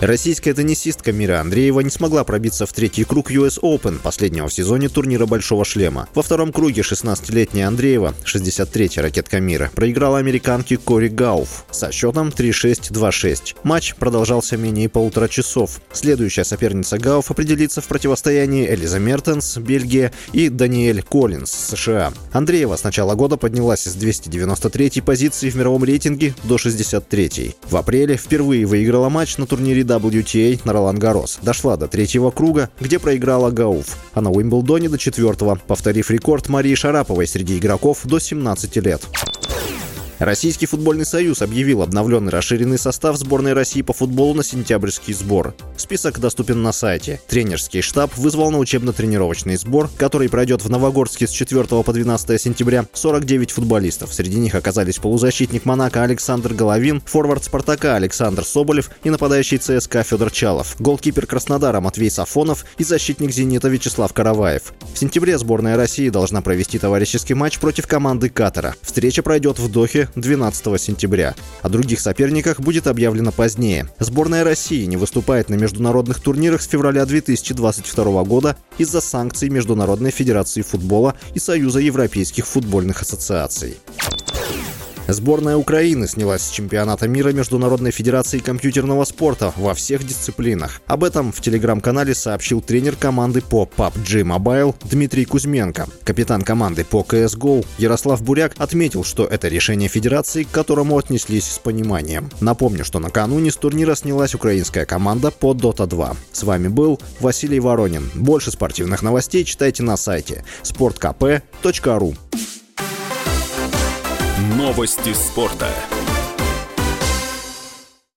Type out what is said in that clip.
Российская теннисистка Мира Андреева не смогла пробиться в третий круг US Open последнего в сезоне турнира «Большого шлема». Во втором круге 16-летняя Андреева, 63-я ракетка мира, проиграла американке Кори Гауф со счетом 3-6-2-6. Матч продолжался менее полутора часов. Следующая соперница Гауф определится в противостоянии Элиза Мертенс, Бельгия и Даниэль Коллинс, США. Андреева с начала года поднялась с 293-й позиции в мировом рейтинге до 63-й. В апреле впервые выиграла матч на турнире WTA на Ролан Гарос. Дошла до третьего круга, где проиграла Гауф, а на Уимблдоне до четвертого, повторив рекорд Марии Шараповой среди игроков до 17 лет. Российский футбольный союз объявил обновленный расширенный состав сборной России по футболу на сентябрьский сбор. Список доступен на сайте. Тренерский штаб вызвал на учебно-тренировочный сбор, который пройдет в Новогорске с 4 по 12 сентября 49 футболистов. Среди них оказались полузащитник Монако Александр Головин, форвард Спартака Александр Соболев и нападающий ЦСКА Федор Чалов, голкипер Краснодара Матвей Сафонов и защитник «Зенита» Вячеслав Караваев. В сентябре сборная России должна провести товарищеский матч против команды Катара. Встреча пройдет в Дохе 12 сентября. О других соперниках будет объявлено позднее. Сборная России не выступает на международных турнирах с февраля 2022 года из-за санкций Международной Федерации футбола и Союза Европейских футбольных ассоциаций. Сборная Украины снялась с чемпионата мира Международной Федерации компьютерного спорта во всех дисциплинах. Об этом в телеграм-канале сообщил тренер команды по PUBG Mobile Дмитрий Кузьменко. Капитан команды по CSGO Ярослав Буряк отметил, что это решение федерации, к которому отнеслись с пониманием. Напомню, что накануне с турнира снялась украинская команда по Dota 2. С вами был Василий Воронин. Больше спортивных новостей читайте на сайте sportkp.ru Новости спорта.